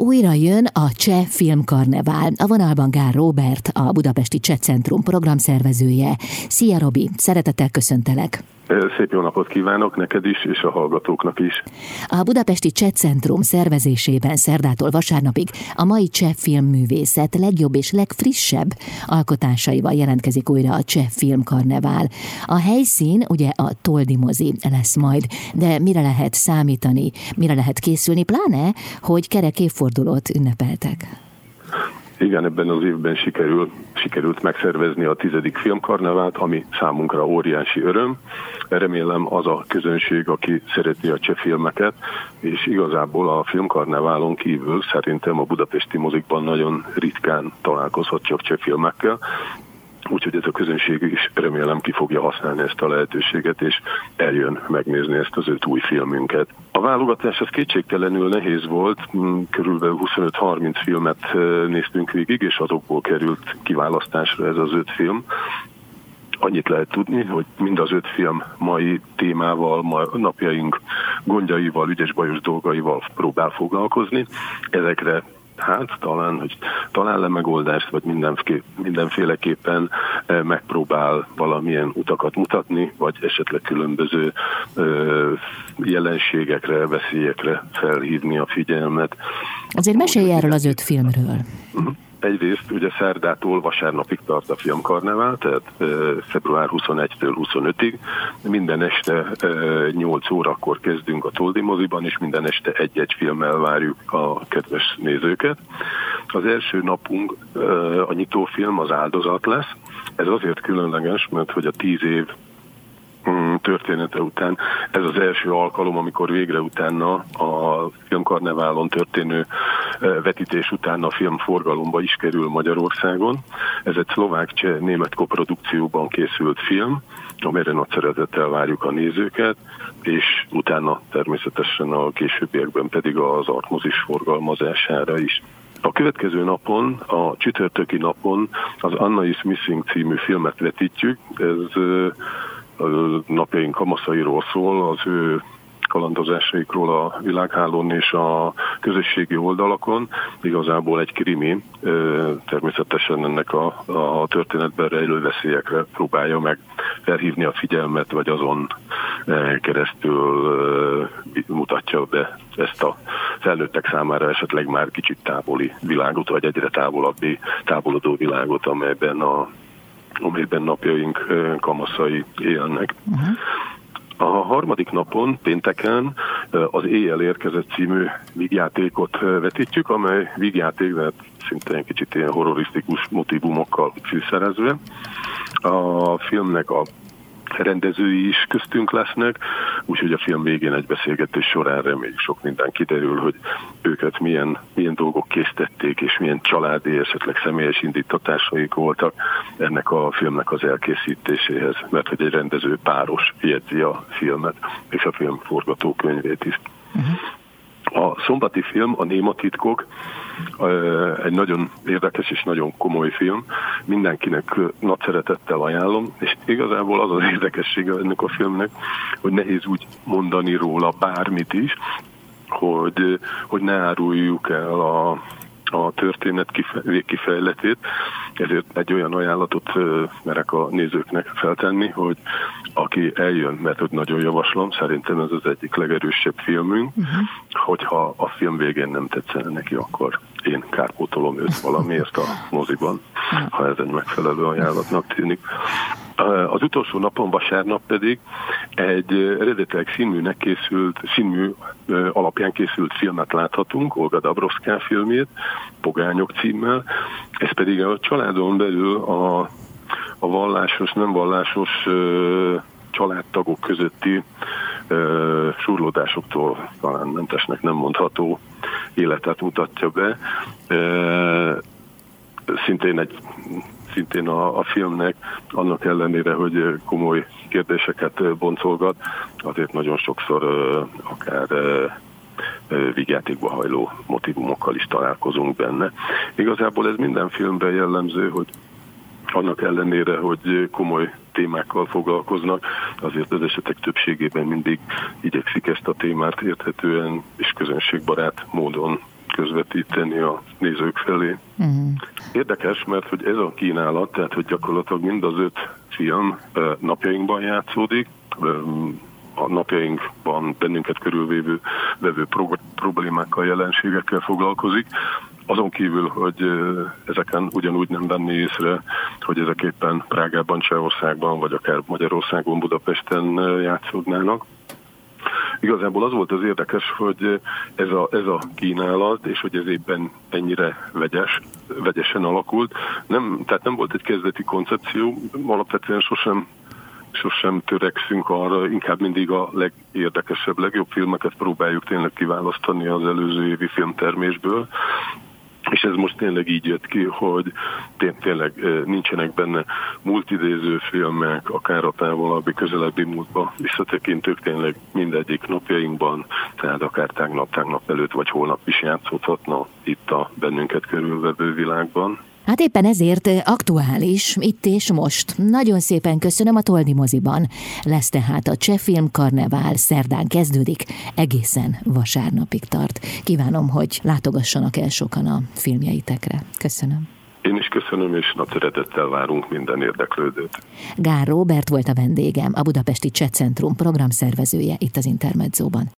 Újra jön a Cseh Filmkarnevál. A vonalban Gár Robert, a Budapesti Cseh Centrum programszervezője. Szia Robi, szeretettel köszöntelek! Szép jó napot kívánok neked is, és a hallgatóknak is. A Budapesti Cseh Centrum szervezésében szerdától vasárnapig a mai cseh filmművészet legjobb és legfrissebb alkotásaival jelentkezik újra a Cseh Filmkarnevál. A helyszín ugye a Toldi mozi lesz majd, de mire lehet számítani, mire lehet készülni, pláne, hogy kerek évfordulót ünnepeltek? Igen, ebben az évben sikerül, sikerült megszervezni a tizedik filmkarnevát, ami számunkra óriási öröm. Remélem az a közönség, aki szereti a cseh filmeket, és igazából a filmkarneválon kívül szerintem a budapesti mozikban nagyon ritkán találkozhat csak cseh filmekkel, Úgyhogy ez a közönség is remélem ki fogja használni ezt a lehetőséget, és eljön megnézni ezt az öt új filmünket. A válogatás az kétségtelenül nehéz volt, mm, körülbelül 25-30 filmet néztünk végig, és azokból került kiválasztásra ez az öt film. Annyit lehet tudni, hogy mind az öt film mai témával, ma napjaink gondjaival, ügyes bajos dolgaival próbál foglalkozni. Ezekre hát talán, hogy talán le megoldást, vagy mindenféleképpen eh, megpróbál valamilyen utakat mutatni, vagy esetleg különböző eh, jelenségekre, veszélyekre felhívni a figyelmet. Azért mesélj erről az öt filmről. Uh-huh. Egyrészt ugye szerdától vasárnapig tart a filmkarnevál, tehát február 21-től 25-ig. Minden este e, 8 órakor kezdünk a Toldi moziban, és minden este egy-egy filmmel várjuk a kedves nézőket. Az első napunk a nyitófilm az áldozat lesz. Ez azért különleges, mert hogy a tíz év Mm, története után. Ez az első alkalom, amikor végre utána a filmkarneválon történő vetítés után a film forgalomba is kerül Magyarországon. Ez egy szlovák-cseh-német koprodukcióban készült film, amelyre nagy szeretettel várjuk a nézőket, és utána természetesen a későbbiekben pedig az artmozis forgalmazására is. A következő napon, a csütörtöki napon az Anna is Missing című filmet vetítjük. Ez napjaink kamaszairól szól, az ő kalandozásaikról a világhálón és a közösségi oldalakon. Igazából egy krimi, természetesen ennek a, a történetben rejlő veszélyekre próbálja meg felhívni a figyelmet, vagy azon keresztül mutatja be ezt a felnőttek számára esetleg már kicsit távoli világot, vagy egyre távolabbi, távolodó világot, amelyben a amelyben napjaink kamaszai élnek. Uh-huh. A harmadik napon, pénteken az Éjjel érkezett című vígjátékot vetítjük, amely vígjáték, de szinte egy kicsit ilyen horrorisztikus motivumokkal fűszerezve. A filmnek a rendezői is köztünk lesznek, úgyhogy a film végén egy beszélgetés során reméljük sok minden kiderül, hogy őket milyen, milyen dolgok készítették, és milyen családi, esetleg személyes indítatásaik voltak ennek a filmnek az elkészítéséhez, mert hogy egy rendező páros jegyzi a filmet, és a film forgatókönyvét is. Uh-huh. A szombati film, a Néma titkok, egy nagyon érdekes és nagyon komoly film. Mindenkinek nagy szeretettel ajánlom, és igazából az az érdekessége ennek a filmnek, hogy nehéz úgy mondani róla bármit hogy, hogy ne áruljuk el a, a történet kifejletét, ezért egy olyan ajánlatot merek a nézőknek feltenni, hogy aki eljön, mert hogy nagyon javaslom, szerintem ez az egyik legerősebb filmünk, uh-huh. hogyha a film végén nem tetszene neki, akkor én kárpótolom őt valamiért a moziban, ha ez egy megfelelő ajánlatnak tűnik. Az utolsó napon, vasárnap pedig egy eredetileg színműnek készült, színmű alapján készült filmet láthatunk, Olga Dabrowska filmjét, Pogányok címmel. Ez pedig a családon belül a, a vallásos, nem vallásos családtagok közötti surlódásoktól talán mentesnek nem mondható életet mutatja be. Szintén egy szintén a, a filmnek, annak ellenére, hogy komoly kérdéseket boncolgat, azért nagyon sokszor akár vigyátékba hajló motivumokkal is találkozunk benne. Igazából ez minden filmben jellemző, hogy annak ellenére, hogy komoly témákkal foglalkoznak, azért az esetek többségében mindig igyekszik ezt a témát érthetően és közönségbarát módon közvetíteni a nézők felé. Uh-huh. Érdekes, mert hogy ez a kínálat, tehát hogy gyakorlatilag mind az öt film napjainkban játszódik, a napjainkban bennünket körülvévő vevő problémákkal, jelenségekkel foglalkozik. Azon kívül, hogy ezeken ugyanúgy nem venni észre, hogy ezek éppen Prágában, Csehországban, vagy akár Magyarországon, Budapesten játszódnának. Igazából az volt az érdekes, hogy ez a, ez a kínálat, és hogy ez éppen ennyire vegyes, vegyesen alakult. Nem, tehát nem volt egy kezdeti koncepció, alapvetően sosem sosem törekszünk arra, inkább mindig a legérdekesebb, legjobb filmeket próbáljuk tényleg kiválasztani az előző évi filmtermésből, és ez most tényleg így jött ki, hogy tényleg nincsenek benne multidéző filmek, akár a távolabbi, közelebbi múltba visszatekintők, tényleg mindegyik napjainkban, tehát akár tágnap, tágnap előtt vagy holnap is játszódhatna itt a bennünket körülvevő világban. Hát éppen ezért aktuális, itt és most. Nagyon szépen köszönöm a Toldi moziban. Lesz tehát a Cseh Film Karnevál szerdán kezdődik, egészen vasárnapig tart. Kívánom, hogy látogassanak el sokan a filmjeitekre. Köszönöm. Én is köszönöm, és nagy szeretettel várunk minden érdeklődőt. Gár Robert volt a vendégem, a Budapesti Cseh Centrum programszervezője itt az Intermedzóban.